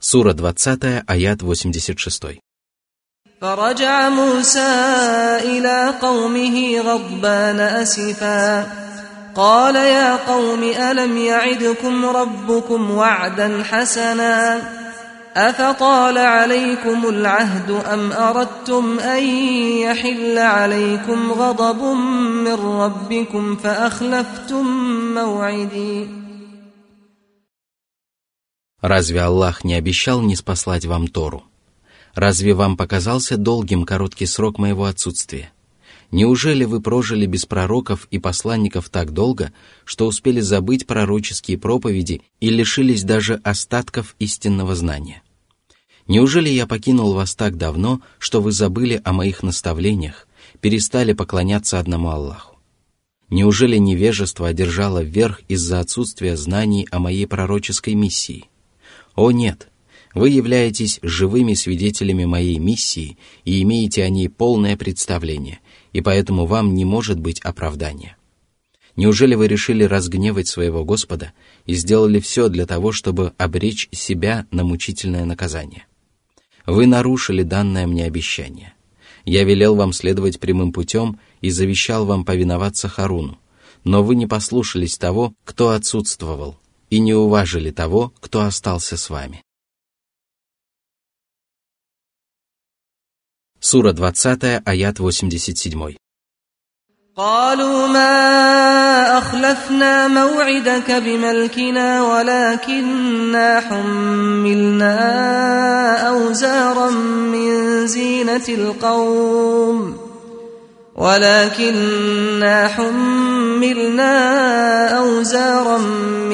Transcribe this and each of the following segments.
Сура 20, аят 86. فرجع موسى إلى قومه غضبان أسفا قال يا قوم ألم يعدكم ربكم وعدا حسنا أفطال عليكم العهد أم أردتم أن يحل عليكم غضب من ربكم فأخلفتم موعدي Разве Аллах не обещал не спаслать вам Тору? Разве вам показался долгим короткий срок моего отсутствия? Неужели вы прожили без пророков и посланников так долго, что успели забыть пророческие проповеди и лишились даже остатков истинного знания? Неужели я покинул вас так давно, что вы забыли о моих наставлениях, перестали поклоняться одному Аллаху? Неужели невежество одержало верх из-за отсутствия знаний о моей пророческой миссии? О нет! Вы являетесь живыми свидетелями моей миссии и имеете о ней полное представление, и поэтому вам не может быть оправдания. Неужели вы решили разгневать своего Господа и сделали все для того, чтобы обречь себя на мучительное наказание? Вы нарушили данное мне обещание. Я велел вам следовать прямым путем и завещал вам повиноваться Харуну, но вы не послушались того, кто отсутствовал, и не уважили того, кто остался с вами. Сура 20, аят 87. قالوا ما أخلفنا موعدك بملكنا ولكننا حملنا أوزارا من زينة القوم ولكننا حملنا أوزارا من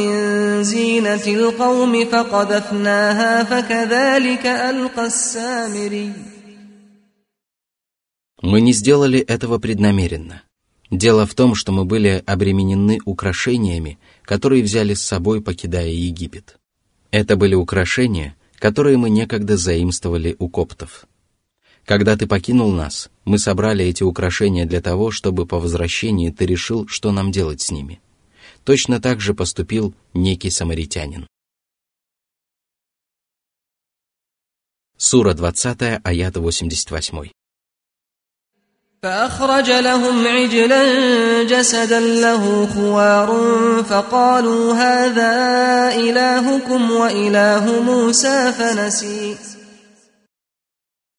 زينة القوم فقذفناها فكذلك ألقى السامري Мы не сделали этого преднамеренно. Дело в том, что мы были обременены украшениями, которые взяли с собой, покидая Египет. Это были украшения, которые мы некогда заимствовали у коптов. Когда ты покинул нас, мы собрали эти украшения для того, чтобы по возвращении ты решил, что нам делать с ними. Точно так же поступил некий самаритянин. Сура 20, аят 88. فأخرج لهم عجلا جسدا له خوار فقالوا هذا إلهكم وإله موسى فنسي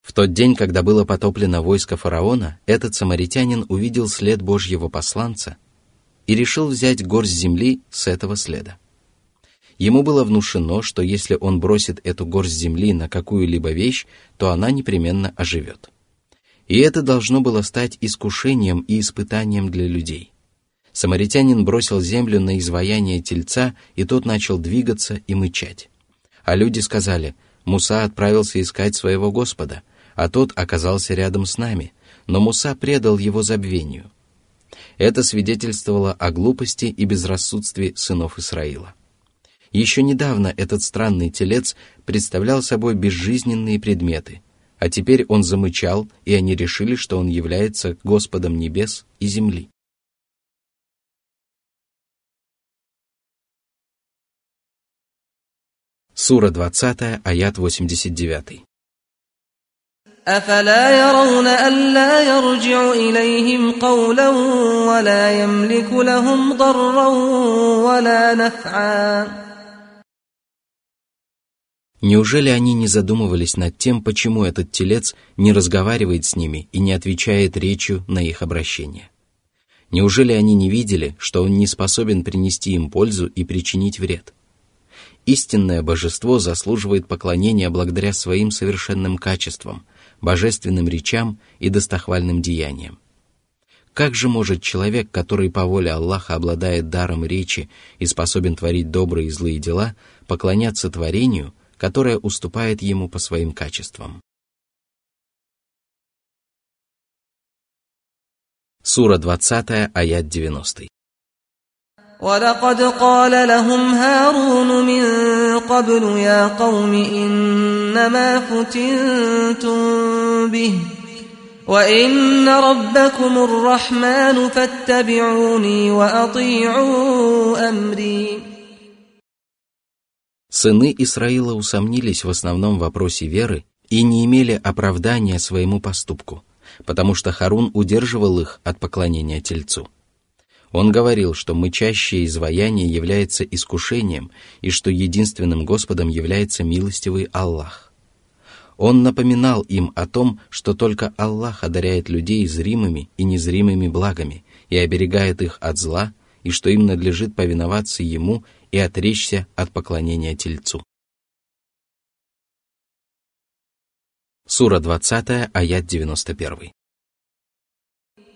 В тот день, когда было потоплено войско фараона, этот самаритянин увидел след Божьего посланца и решил взять горсть земли с этого следа. Ему было внушено, что если он бросит эту горсть земли на какую-либо вещь, то она непременно оживет. И это должно было стать искушением и испытанием для людей. Самаритянин бросил землю на изваяние тельца, и тот начал двигаться и мычать. А люди сказали, Муса отправился искать своего Господа, а тот оказался рядом с нами, но Муса предал его забвению. Это свидетельствовало о глупости и безрассудстве сынов Исраила. Еще недавно этот странный телец представлял собой безжизненные предметы – а теперь он замычал, и они решили, что он является Господом небес и земли. Сура 20, аят 89. أفلا يرون ألا يرجع إليهم قولا ولا يملك لهم ضرا ولا نفعا Неужели они не задумывались над тем, почему этот телец не разговаривает с ними и не отвечает речью на их обращение? Неужели они не видели, что он не способен принести им пользу и причинить вред? Истинное божество заслуживает поклонения благодаря своим совершенным качествам, божественным речам и достохвальным деяниям. Как же может человек, который по воле Аллаха обладает даром речи и способен творить добрые и злые дела, поклоняться творению, которая уступает ему по своим качествам. Сура 20, аят 90. ولقد قال لهم هارون من قبل يا قوم إنما فتنتم به وإن ربكم الرحمن فاتبعوني وأطيعوا أمري Сыны Исраила усомнились в основном вопросе веры и не имели оправдания своему поступку, потому что Харун удерживал их от поклонения Тельцу. Он говорил, что мычащее изваяние является искушением и что единственным Господом является милостивый Аллах. Он напоминал им о том, что только Аллах одаряет людей зримыми и незримыми благами и оберегает их от зла, и что им надлежит повиноваться Ему и отречься от поклонения Тельцу. Сура 20, аят 91.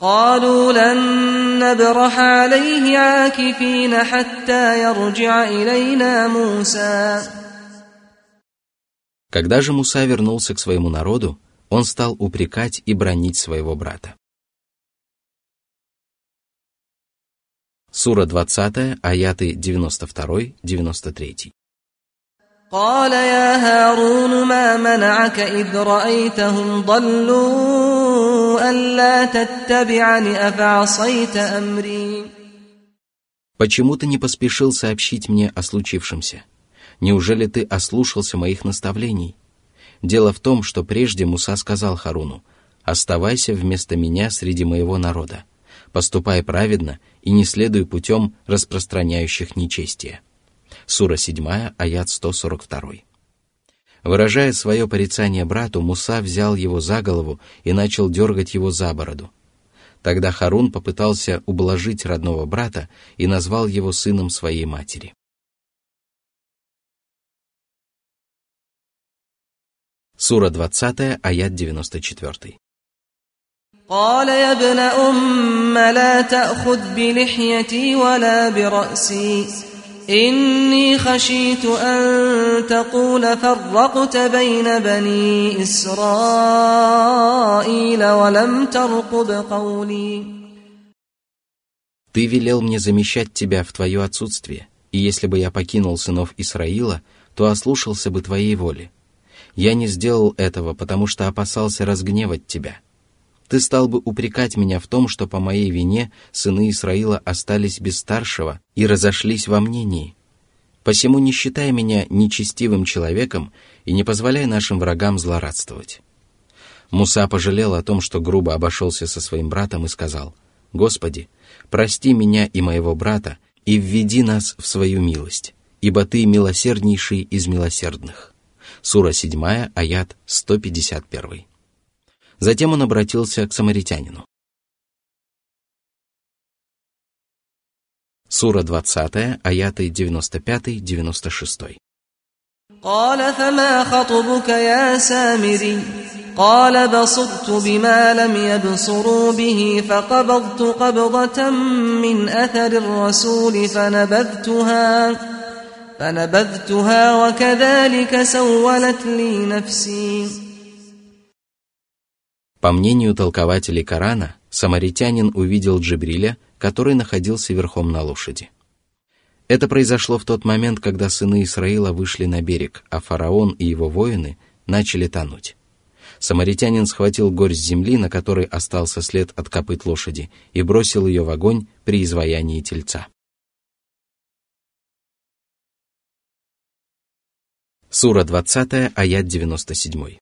قالوا لن نبرح عليه عاكفين حتى يرجع إلينا موسى Когда же Муса вернулся к своему народу, он стал упрекать и бронить своего брата. Сура 20, аяты 92-93. قال يا هارون ما منعك إذ رأيتهم ضلوا ألا تتبعني أفعصيت أمري Почему ты не поспешил сообщить мне о случившемся? Неужели ты ослушался моих наставлений? Дело в том, что прежде Муса сказал Харуну, «Оставайся вместо меня среди моего народа, поступай праведно и не следуй путем распространяющих нечестие». Сура 7, аят 142. Выражая свое порицание брату, Муса взял его за голову и начал дергать его за бороду. Тогда Харун попытался ублажить родного брата и назвал его сыном своей матери. Сура 20, аят 94. قال يا ابن أم لا تأخذ بلحيتي ولا برأسي إني خشيت أن تقول فرقت بين بني إسرائيل ولم ترقب قولي Ты велел мне замещать тебя в твое отсутствие, и если бы я покинул сынов Исраила, то ослушался бы твоей воли. Я не сделал этого, потому что опасался разгневать тебя. ты стал бы упрекать меня в том, что по моей вине сыны Исраила остались без старшего и разошлись во мнении. Посему не считай меня нечестивым человеком и не позволяй нашим врагам злорадствовать». Муса пожалел о том, что грубо обошелся со своим братом и сказал, «Господи, прости меня и моего брата и введи нас в свою милость, ибо Ты милосерднейший из милосердных». Сура 7, аят 151. Затем он обратился к самаритянину. Сура 20, аяты 95-96. قال فما خطبك يا سامري قال بصرت بما لم يبصروا به فقبضت قبضة من أثر الرسول فنبذتها فنبذتها وكذلك سولت لي نفسي По мнению толкователей Корана, самаритянин увидел Джибриля, который находился верхом на лошади. Это произошло в тот момент, когда сыны Исраила вышли на берег, а фараон и его воины начали тонуть. Самаритянин схватил горсть земли, на которой остался след от копыт лошади, и бросил ее в огонь при изваянии тельца. Сура 20, аят 97.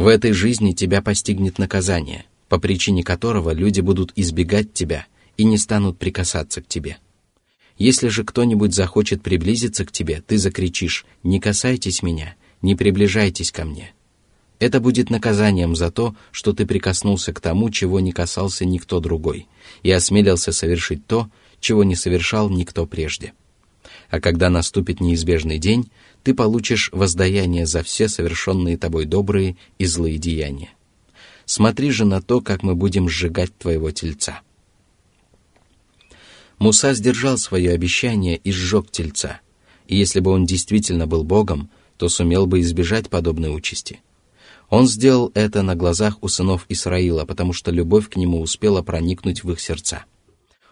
В этой жизни тебя постигнет наказание, по причине которого люди будут избегать тебя и не станут прикасаться к тебе. Если же кто-нибудь захочет приблизиться к тебе, ты закричишь «Не касайтесь меня, не приближайтесь ко мне». Это будет наказанием за то, что ты прикоснулся к тому, чего не касался никто другой, и осмелился совершить то, чего не совершал никто прежде. А когда наступит неизбежный день, ты получишь воздаяние за все совершенные тобой добрые и злые деяния. Смотри же на то, как мы будем сжигать твоего тельца». Муса сдержал свое обещание и сжег тельца, И если бы он действительно был Богом, то сумел бы избежать подобной участи. Он сделал это на глазах у сынов Исраила, потому что любовь к нему успела проникнуть в их сердца.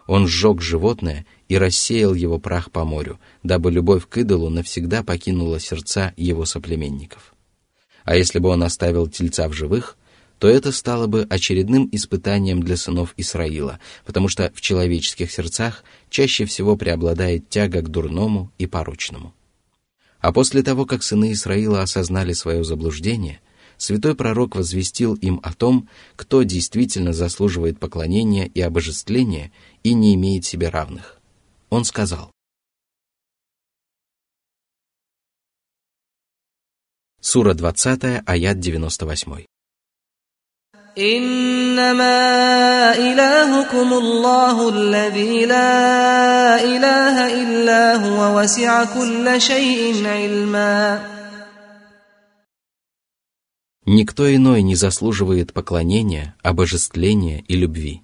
Он сжег животное и рассеял его прах по морю, дабы любовь к идолу навсегда покинула сердца его соплеменников. А если бы он оставил тельца в живых, то это стало бы очередным испытанием для сынов Исраила, потому что в человеческих сердцах чаще всего преобладает тяга к дурному и порочному. А после того, как сыны Исраила осознали свое заблуждение, святой пророк возвестил им о том, кто действительно заслуживает поклонения и обожествления и не имеет себе равных. Он сказал, Сура 20, аят 98. إنما إلهكم الله الذي لا إله إلا هو وسع كل شيء علما Никто иной не заслуживает поклонения, обожествления и любви.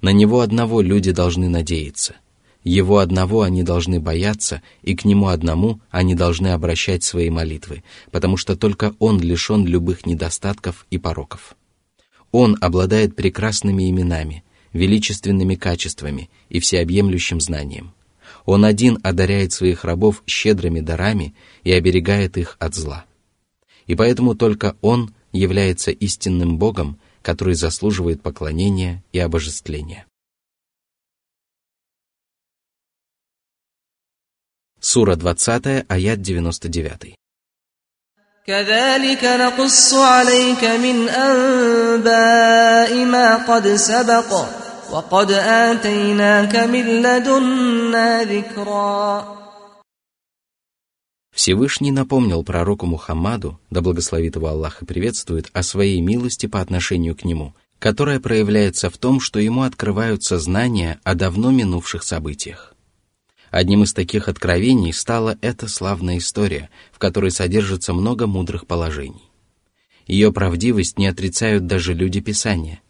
На Него одного люди должны надеяться. Его одного они должны бояться, и к Нему одному они должны обращать свои молитвы, потому что только Он лишен любых недостатков и пороков. Он обладает прекрасными именами, величественными качествами и всеобъемлющим знанием. Он один одаряет своих рабов щедрыми дарами и оберегает их от зла и поэтому только Он является истинным Богом, который заслуживает поклонения и обожествления. Сура 20, аят 99. كذلك نقص عليك من أنباء ما قد سبق وقد آتيناك من لدنا ذكرًا Всевышний напомнил пророку Мухаммаду, да благословит его Аллах и приветствует, о своей милости по отношению к нему, которая проявляется в том, что ему открываются знания о давно минувших событиях. Одним из таких откровений стала эта славная история, в которой содержится много мудрых положений. Ее правдивость не отрицают даже люди Писания.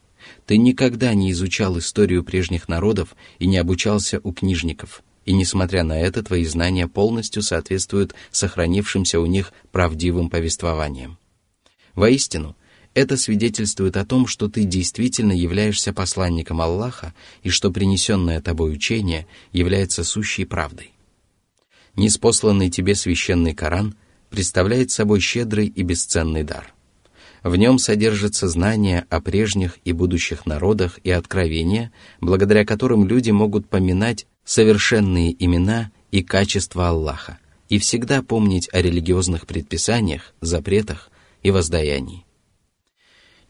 Ты никогда не изучал историю прежних народов и не обучался у книжников – и несмотря на это, твои знания полностью соответствуют сохранившимся у них правдивым повествованиям. Воистину, это свидетельствует о том, что ты действительно являешься посланником Аллаха и что принесенное тобой учение является сущей правдой. Неспосланный тебе священный Коран представляет собой щедрый и бесценный дар. В нем содержится знание о прежних и будущих народах и откровения, благодаря которым люди могут поминать совершенные имена и качества Аллаха и всегда помнить о религиозных предписаниях, запретах и воздаянии.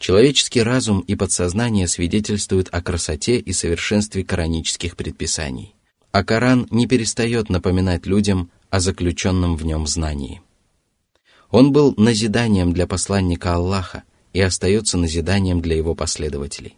Человеческий разум и подсознание свидетельствуют о красоте и совершенстве коранических предписаний, а Коран не перестает напоминать людям о заключенном в нем знании. Он был назиданием для посланника Аллаха и остается назиданием для его последователей.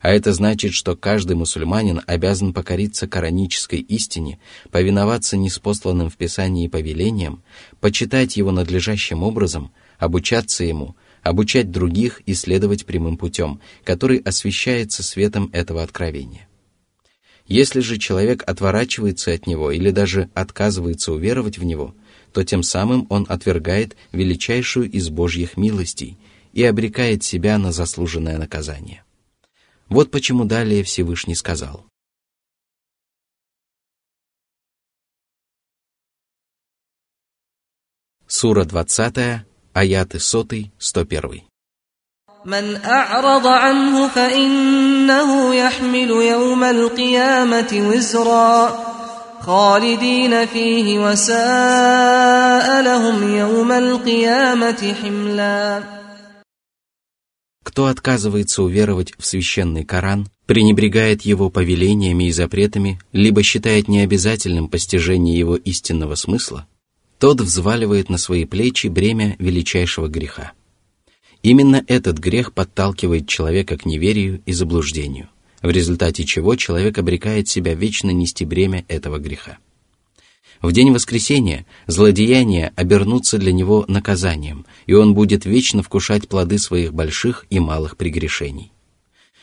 А это значит, что каждый мусульманин обязан покориться коранической истине, повиноваться неспосланным в Писании повелениям, почитать его надлежащим образом, обучаться ему, обучать других и следовать прямым путем, который освещается светом этого откровения. Если же человек отворачивается от него или даже отказывается уверовать в него, то тем самым он отвергает величайшую из Божьих милостей и обрекает себя на заслуженное наказание. Вот почему далее Всевышний сказал. Сура 20, аяты 100, 101. من أعرض عنه فإنه يحمل يوم القيامة وزرا خالدين فيه وساء لهم يوم القيامة حملاً Кто отказывается уверовать в священный Коран, пренебрегает его повелениями и запретами, либо считает необязательным постижение его истинного смысла, тот взваливает на свои плечи бремя величайшего греха. Именно этот грех подталкивает человека к неверию и заблуждению, в результате чего человек обрекает себя вечно нести бремя этого греха. В день воскресения злодеяния обернутся для него наказанием, и он будет вечно вкушать плоды своих больших и малых прегрешений.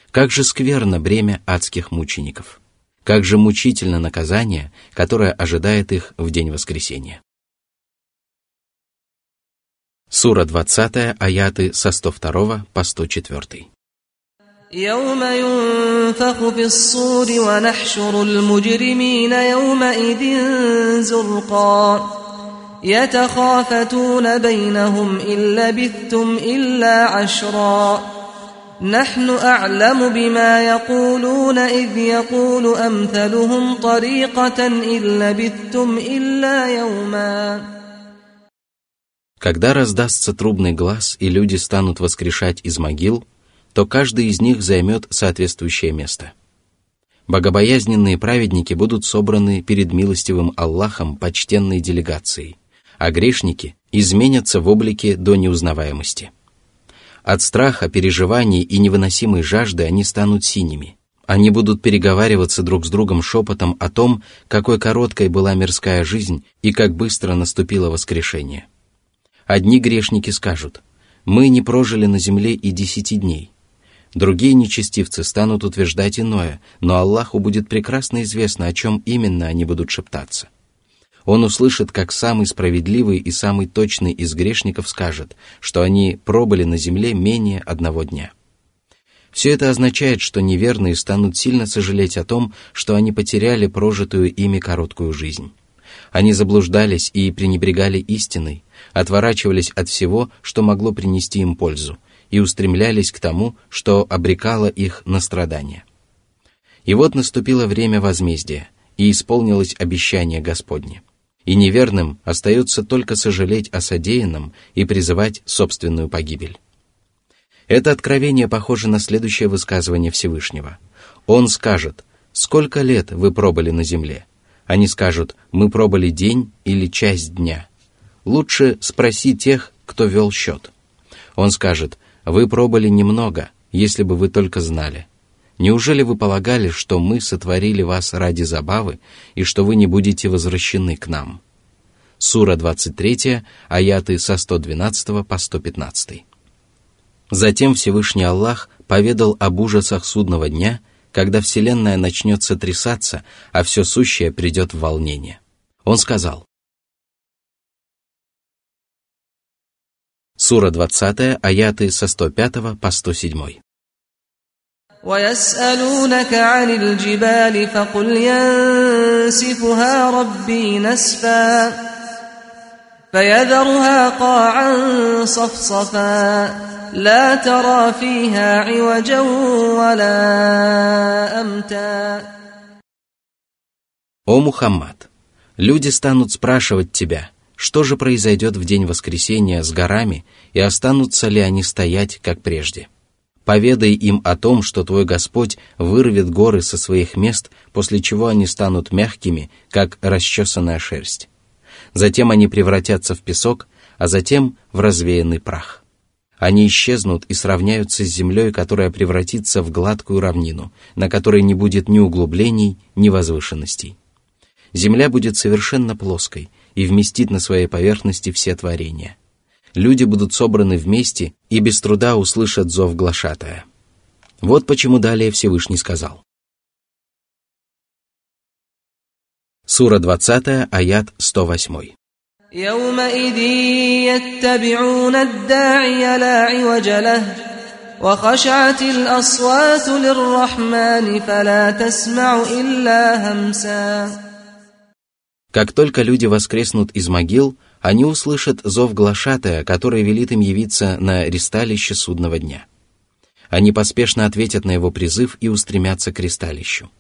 Как же скверно бремя адских мучеников! Как же мучительно наказание, которое ожидает их в день воскресения. Сура 20, аяты со 102 по 104. يوم ينفخ في الصور ونحشر المجرمين يومئذ زرقا. يتخافتون بينهم إن لبثتم إلا عشرا. نحن أعلم بما يقولون إذ يقول أمثلهم طريقة إن لبثتم إلا يوماً. Когда раздастся трубный глаз и люди станут воскрешать из могил – то каждый из них займет соответствующее место. Богобоязненные праведники будут собраны перед милостивым Аллахом почтенной делегацией, а грешники изменятся в облике до неузнаваемости. От страха, переживаний и невыносимой жажды они станут синими. Они будут переговариваться друг с другом шепотом о том, какой короткой была мирская жизнь и как быстро наступило воскрешение. Одни грешники скажут, «Мы не прожили на земле и десяти дней, Другие нечестивцы станут утверждать иное, но Аллаху будет прекрасно известно, о чем именно они будут шептаться. Он услышит, как самый справедливый и самый точный из грешников скажет, что они пробыли на земле менее одного дня. Все это означает, что неверные станут сильно сожалеть о том, что они потеряли прожитую ими короткую жизнь. Они заблуждались и пренебрегали истиной, отворачивались от всего, что могло принести им пользу, и устремлялись к тому, что обрекало их на страдания. И вот наступило время возмездия, и исполнилось обещание Господне. И неверным остается только сожалеть о содеянном и призывать собственную погибель. Это откровение похоже на следующее высказывание Всевышнего. Он скажет, «Сколько лет вы пробыли на земле?» Они скажут, «Мы пробыли день или часть дня». Лучше спроси тех, кто вел счет. Он скажет, вы пробыли немного, если бы вы только знали. Неужели вы полагали, что мы сотворили вас ради забавы и что вы не будете возвращены к нам? Сура 23, аяты со 112 по 115. Затем Всевышний Аллах поведал об ужасах судного дня, когда Вселенная начнет сотрясаться, а все сущее придет в волнение. Он сказал, Сура 20, аяты со 105 по 107. ويسألونك عن الجبال فقل ينسفها ربي نسفا فيذرها قاعا صفصفا لا ترى فيها عوجا ولا أمتا О Мухаммад, люди станут спрашивать тебя – что же произойдет в день воскресения с горами и останутся ли они стоять, как прежде. Поведай им о том, что твой Господь вырвет горы со своих мест, после чего они станут мягкими, как расчесанная шерсть. Затем они превратятся в песок, а затем в развеянный прах. Они исчезнут и сравняются с землей, которая превратится в гладкую равнину, на которой не будет ни углублений, ни возвышенностей. Земля будет совершенно плоской, и вместит на своей поверхности все творения. Люди будут собраны вместе и без труда услышат зов глашатая. Вот почему далее Всевышний сказал. Сура 20, аят 108. يومئذ يتبعون الداعي لا عوج له وخشعت الأصوات للرحمن فلا تسمع إلا همسا Как только люди воскреснут из могил, они услышат зов глашатая, который велит им явиться на ристалище судного дня. Они поспешно ответят на его призыв и устремятся к ристалищу.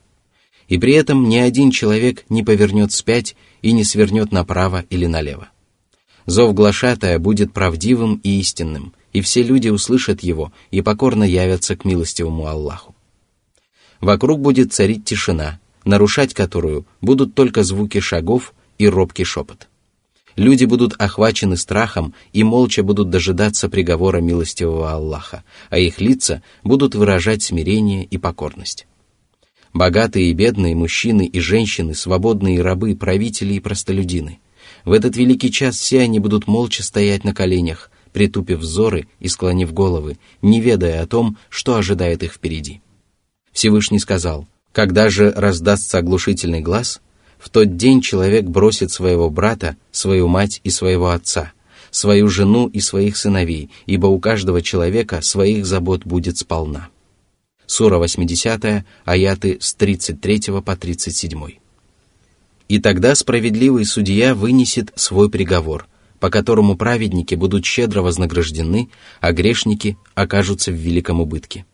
И при этом ни один человек не повернет спять и не свернет направо или налево. Зов глашатая будет правдивым и истинным, и все люди услышат его и покорно явятся к милостивому Аллаху. Вокруг будет царить тишина, нарушать которую будут только звуки шагов и робкий шепот. Люди будут охвачены страхом и молча будут дожидаться приговора милостивого Аллаха, а их лица будут выражать смирение и покорность. Богатые и бедные, мужчины и женщины, свободные и рабы, правители и простолюдины. В этот великий час все они будут молча стоять на коленях, притупив взоры и склонив головы, не ведая о том, что ожидает их впереди. Всевышний сказал – Когда же раздастся оглушительный глаз, в тот день человек бросит своего брата, свою мать и своего отца, свою жену и своих сыновей, ибо у каждого человека своих забот будет сполна. Сура 80, аяты с 33 по 37. И тогда справедливый судья вынесет свой приговор, по которому праведники будут щедро вознаграждены, а грешники окажутся в великом убытке.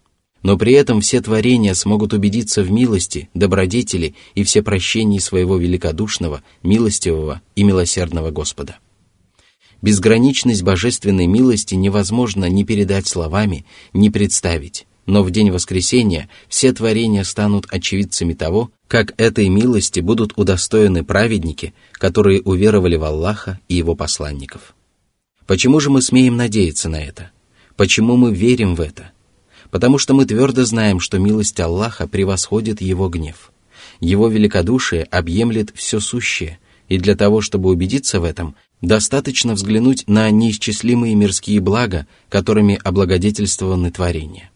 Но при этом все творения смогут убедиться в милости, добродетели и все прощении своего великодушного, милостивого и милосердного Господа. Безграничность божественной милости невозможно ни передать словами, ни представить, но в день воскресения все творения станут очевидцами того, как этой милости будут удостоены праведники, которые уверовали в Аллаха и Его посланников. Почему же мы смеем надеяться на это? Почему мы верим в это? Потому что мы твердо знаем, что милость Аллаха превосходит Его гнев. Его великодушие объемлет все сущее, и для того, чтобы убедиться в этом, достаточно взглянуть на неисчислимые мирские блага, которыми облагодетельствованы творения.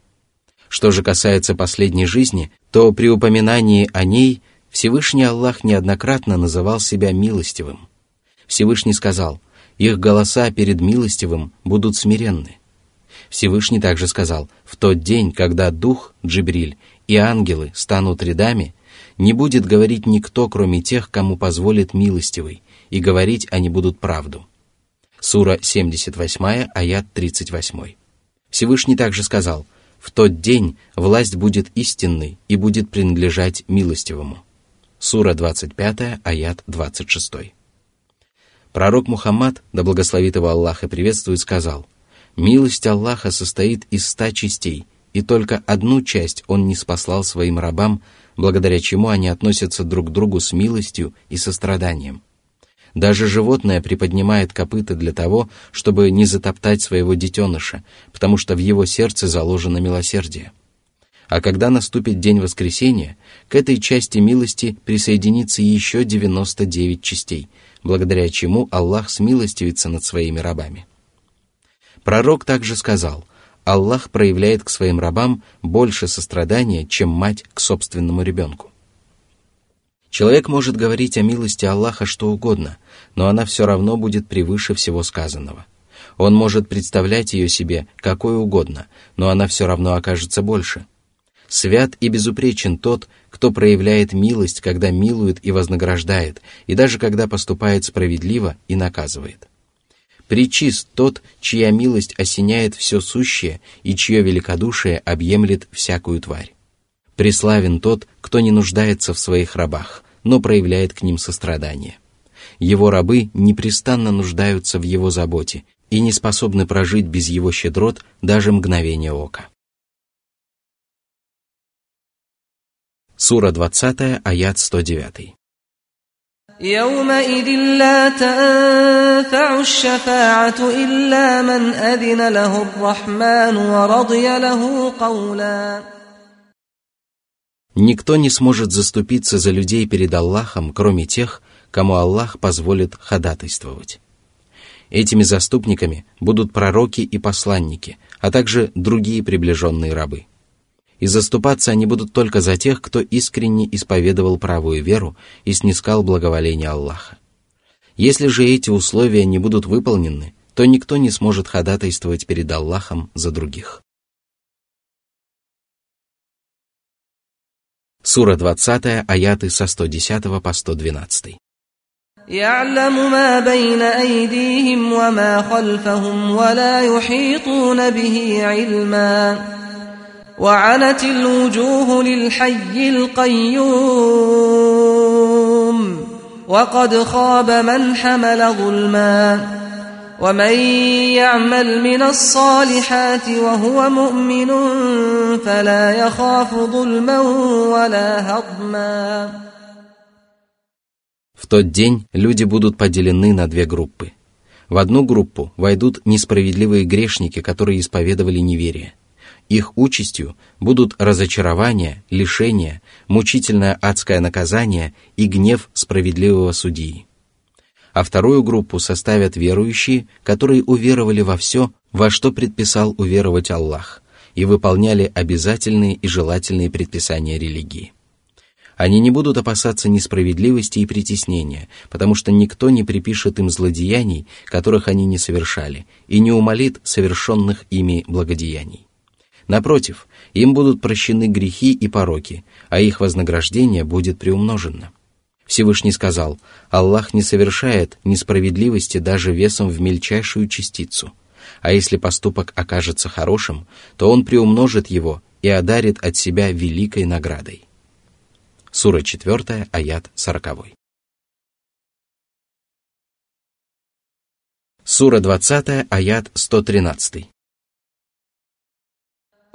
Что же касается последней жизни, то при упоминании о ней Всевышний Аллах неоднократно называл себя милостивым. Всевышний сказал, их голоса перед милостивым будут смиренны. Всевышний также сказал, в тот день, когда Дух, Джибриль и ангелы станут рядами, не будет говорить никто, кроме тех, кому позволит милостивый, и говорить они будут правду. Сура 78, аят 38. Всевышний также сказал – в тот день власть будет истинной и будет принадлежать милостивому. Сура 25, аят 26. Пророк Мухаммад, да благословит его Аллах и приветствует, сказал, «Милость Аллаха состоит из ста частей, и только одну часть Он не спаслал своим рабам, благодаря чему они относятся друг к другу с милостью и состраданием. Даже животное приподнимает копыта для того, чтобы не затоптать своего детеныша, потому что в его сердце заложено милосердие. А когда наступит день воскресения, к этой части милости присоединится еще 99 частей, благодаря чему Аллах смилостивится над своими рабами. Пророк также сказал, Аллах проявляет к своим рабам больше сострадания, чем мать к собственному ребенку. Человек может говорить о милости Аллаха что угодно, но она все равно будет превыше всего сказанного. Он может представлять ее себе какой угодно, но она все равно окажется больше. Свят и безупречен тот, кто проявляет милость, когда милует и вознаграждает, и даже когда поступает справедливо и наказывает. Причист тот, чья милость осеняет все сущее и чье великодушие объемлет всякую тварь. Преславен тот, кто не нуждается в своих рабах, но проявляет к ним сострадание. Его рабы непрестанно нуждаются в его заботе и не способны прожить без его щедрот даже мгновение ока. Сура 20, аят 109. يومئذ لا تنفع الشفاعة إلا من أذن له الرحمن ورضي له قولاً Никто не сможет заступиться за людей перед Аллахом, кроме тех, кому Аллах позволит ходатайствовать. Этими заступниками будут пророки и посланники, а также другие приближенные рабы. И заступаться они будут только за тех, кто искренне исповедовал правую веру и снискал благоволение Аллаха. Если же эти условия не будут выполнены, то никто не сможет ходатайствовать перед Аллахом за других. Сура 20, аяты со 110 по 112. يعلم ما بين أيديهم وما خلفهم ولا يحيطون به علما وعنت الوجوه للحي القيوم وقد خاب من حمل ظلما ومن يعمل من الصالحات وهو مؤمن فلا يخاف ظلما ولا هضما В тот день люди будут поделены на две группы. В одну группу войдут несправедливые грешники, которые исповедовали неверие. Их участью будут разочарование, лишение, мучительное адское наказание и гнев справедливого судьи а вторую группу составят верующие, которые уверовали во все, во что предписал уверовать Аллах, и выполняли обязательные и желательные предписания религии. Они не будут опасаться несправедливости и притеснения, потому что никто не припишет им злодеяний, которых они не совершали, и не умолит совершенных ими благодеяний. Напротив, им будут прощены грехи и пороки, а их вознаграждение будет приумножено. Всевышний сказал, Аллах не совершает несправедливости даже весом в мельчайшую частицу, а если поступок окажется хорошим, то он приумножит его и одарит от себя великой наградой. Сура 4, аят 40. Сура 20, аят 113.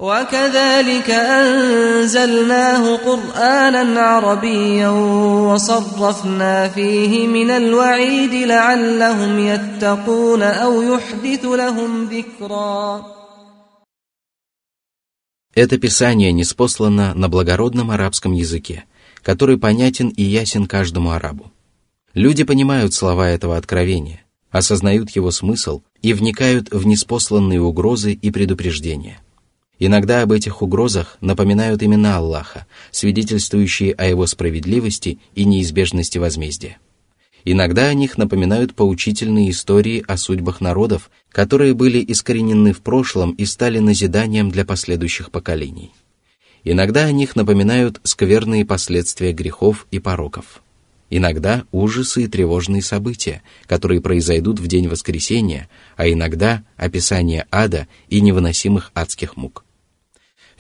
وكذلك أنزلناه قرآنا عربيا وصرفنا فيه من الوعيد لعلهم يتقون أو يحدث لهم ذكرا Это писание неспослано на благородном арабском языке, который понятен и ясен каждому арабу. Люди понимают слова этого откровения, осознают его смысл и вникают в неспосланные угрозы и предупреждения – Иногда об этих угрозах напоминают имена Аллаха, свидетельствующие о его справедливости и неизбежности возмездия. Иногда о них напоминают поучительные истории о судьбах народов, которые были искоренены в прошлом и стали назиданием для последующих поколений. Иногда о них напоминают скверные последствия грехов и пороков. Иногда ужасы и тревожные события, которые произойдут в день воскресения, а иногда описание ада и невыносимых адских мук.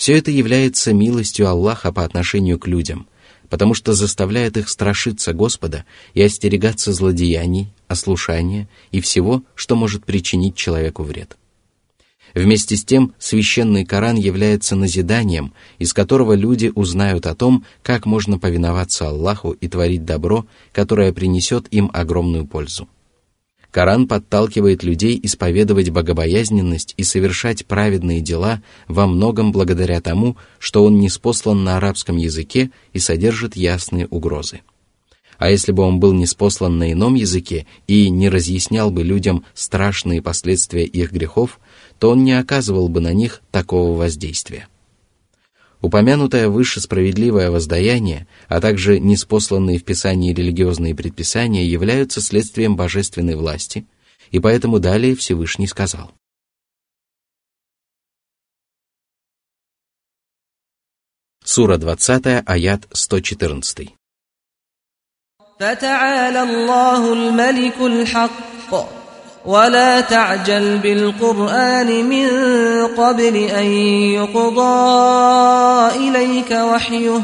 Все это является милостью Аллаха по отношению к людям, потому что заставляет их страшиться Господа и остерегаться злодеяний, ослушания и всего, что может причинить человеку вред. Вместе с тем, священный Коран является назиданием, из которого люди узнают о том, как можно повиноваться Аллаху и творить добро, которое принесет им огромную пользу. Коран подталкивает людей исповедовать богобоязненность и совершать праведные дела во многом благодаря тому, что он не спослан на арабском языке и содержит ясные угрозы. А если бы он был не спослан на ином языке и не разъяснял бы людям страшные последствия их грехов, то он не оказывал бы на них такого воздействия. Упомянутое выше справедливое воздаяние, а также неспосланные в Писании религиозные предписания являются следствием божественной власти, и поэтому далее Всевышний сказал. Сура 20, аят 114. فتعالى الله الملك الحق ولا تعجل بالقرآن من قبل أن يقضى إليك وحيه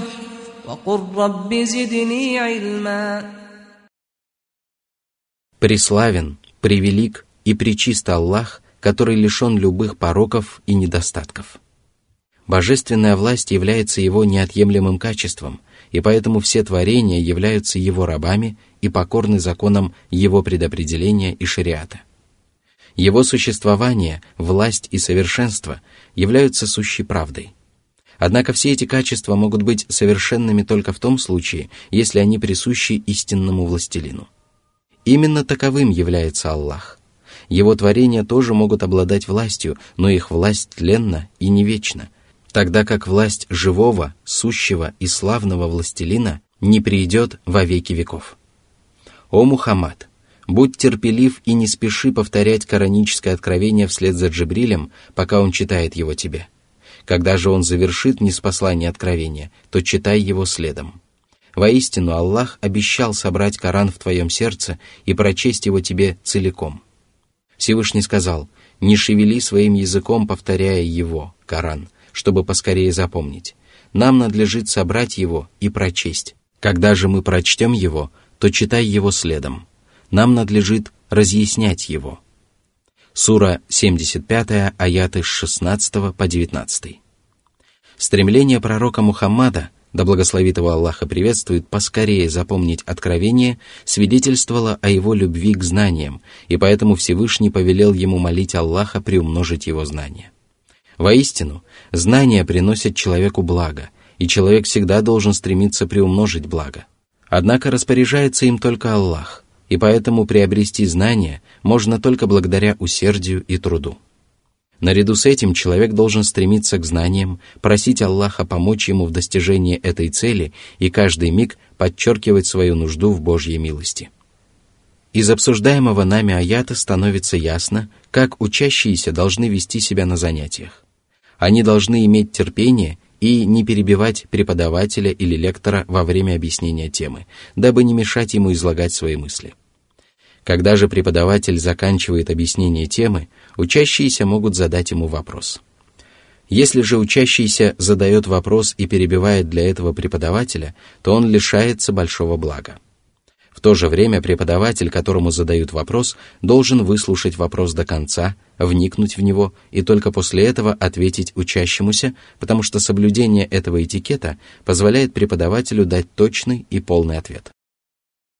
وقل رب زدني علما Преславен, превелик и пречист Аллах, который лишен любых пороков и недостатков. Божественная власть является его неотъемлемым качеством, и поэтому все творения являются его рабами и покорны законам его предопределения и шариата. Его существование, власть и совершенство являются сущей правдой. Однако все эти качества могут быть совершенными только в том случае, если они присущи истинному властелину. Именно таковым является Аллах. Его творения тоже могут обладать властью, но их власть тленна и не вечна, тогда как власть живого, сущего и славного властелина не придет во веки веков. О Мухаммад! Будь терпелив и не спеши повторять кораническое откровение вслед за Джибрилем, пока он читает его тебе. Когда же он завершит неспослание откровения, то читай его следом. Воистину, Аллах обещал собрать Коран в твоем сердце и прочесть его тебе целиком. Всевышний сказал, не шевели своим языком, повторяя его, Коран, чтобы поскорее запомнить. Нам надлежит собрать его и прочесть. Когда же мы прочтем его, то читай его следом нам надлежит разъяснять его. Сура 75, аяты с 16 по 19. Стремление пророка Мухаммада, да благословит Аллаха приветствует, поскорее запомнить откровение, свидетельствовало о его любви к знаниям, и поэтому Всевышний повелел ему молить Аллаха приумножить его знания. Воистину, знания приносят человеку благо, и человек всегда должен стремиться приумножить благо. Однако распоряжается им только Аллах – и поэтому приобрести знания можно только благодаря усердию и труду. Наряду с этим человек должен стремиться к знаниям, просить Аллаха помочь ему в достижении этой цели и каждый миг подчеркивать свою нужду в Божьей милости. Из обсуждаемого нами аята становится ясно, как учащиеся должны вести себя на занятиях. Они должны иметь терпение и не перебивать преподавателя или лектора во время объяснения темы, дабы не мешать ему излагать свои мысли. Когда же преподаватель заканчивает объяснение темы, учащиеся могут задать ему вопрос. Если же учащийся задает вопрос и перебивает для этого преподавателя, то он лишается большого блага. В то же время преподаватель, которому задают вопрос, должен выслушать вопрос до конца, вникнуть в него и только после этого ответить учащемуся, потому что соблюдение этого этикета позволяет преподавателю дать точный и полный ответ.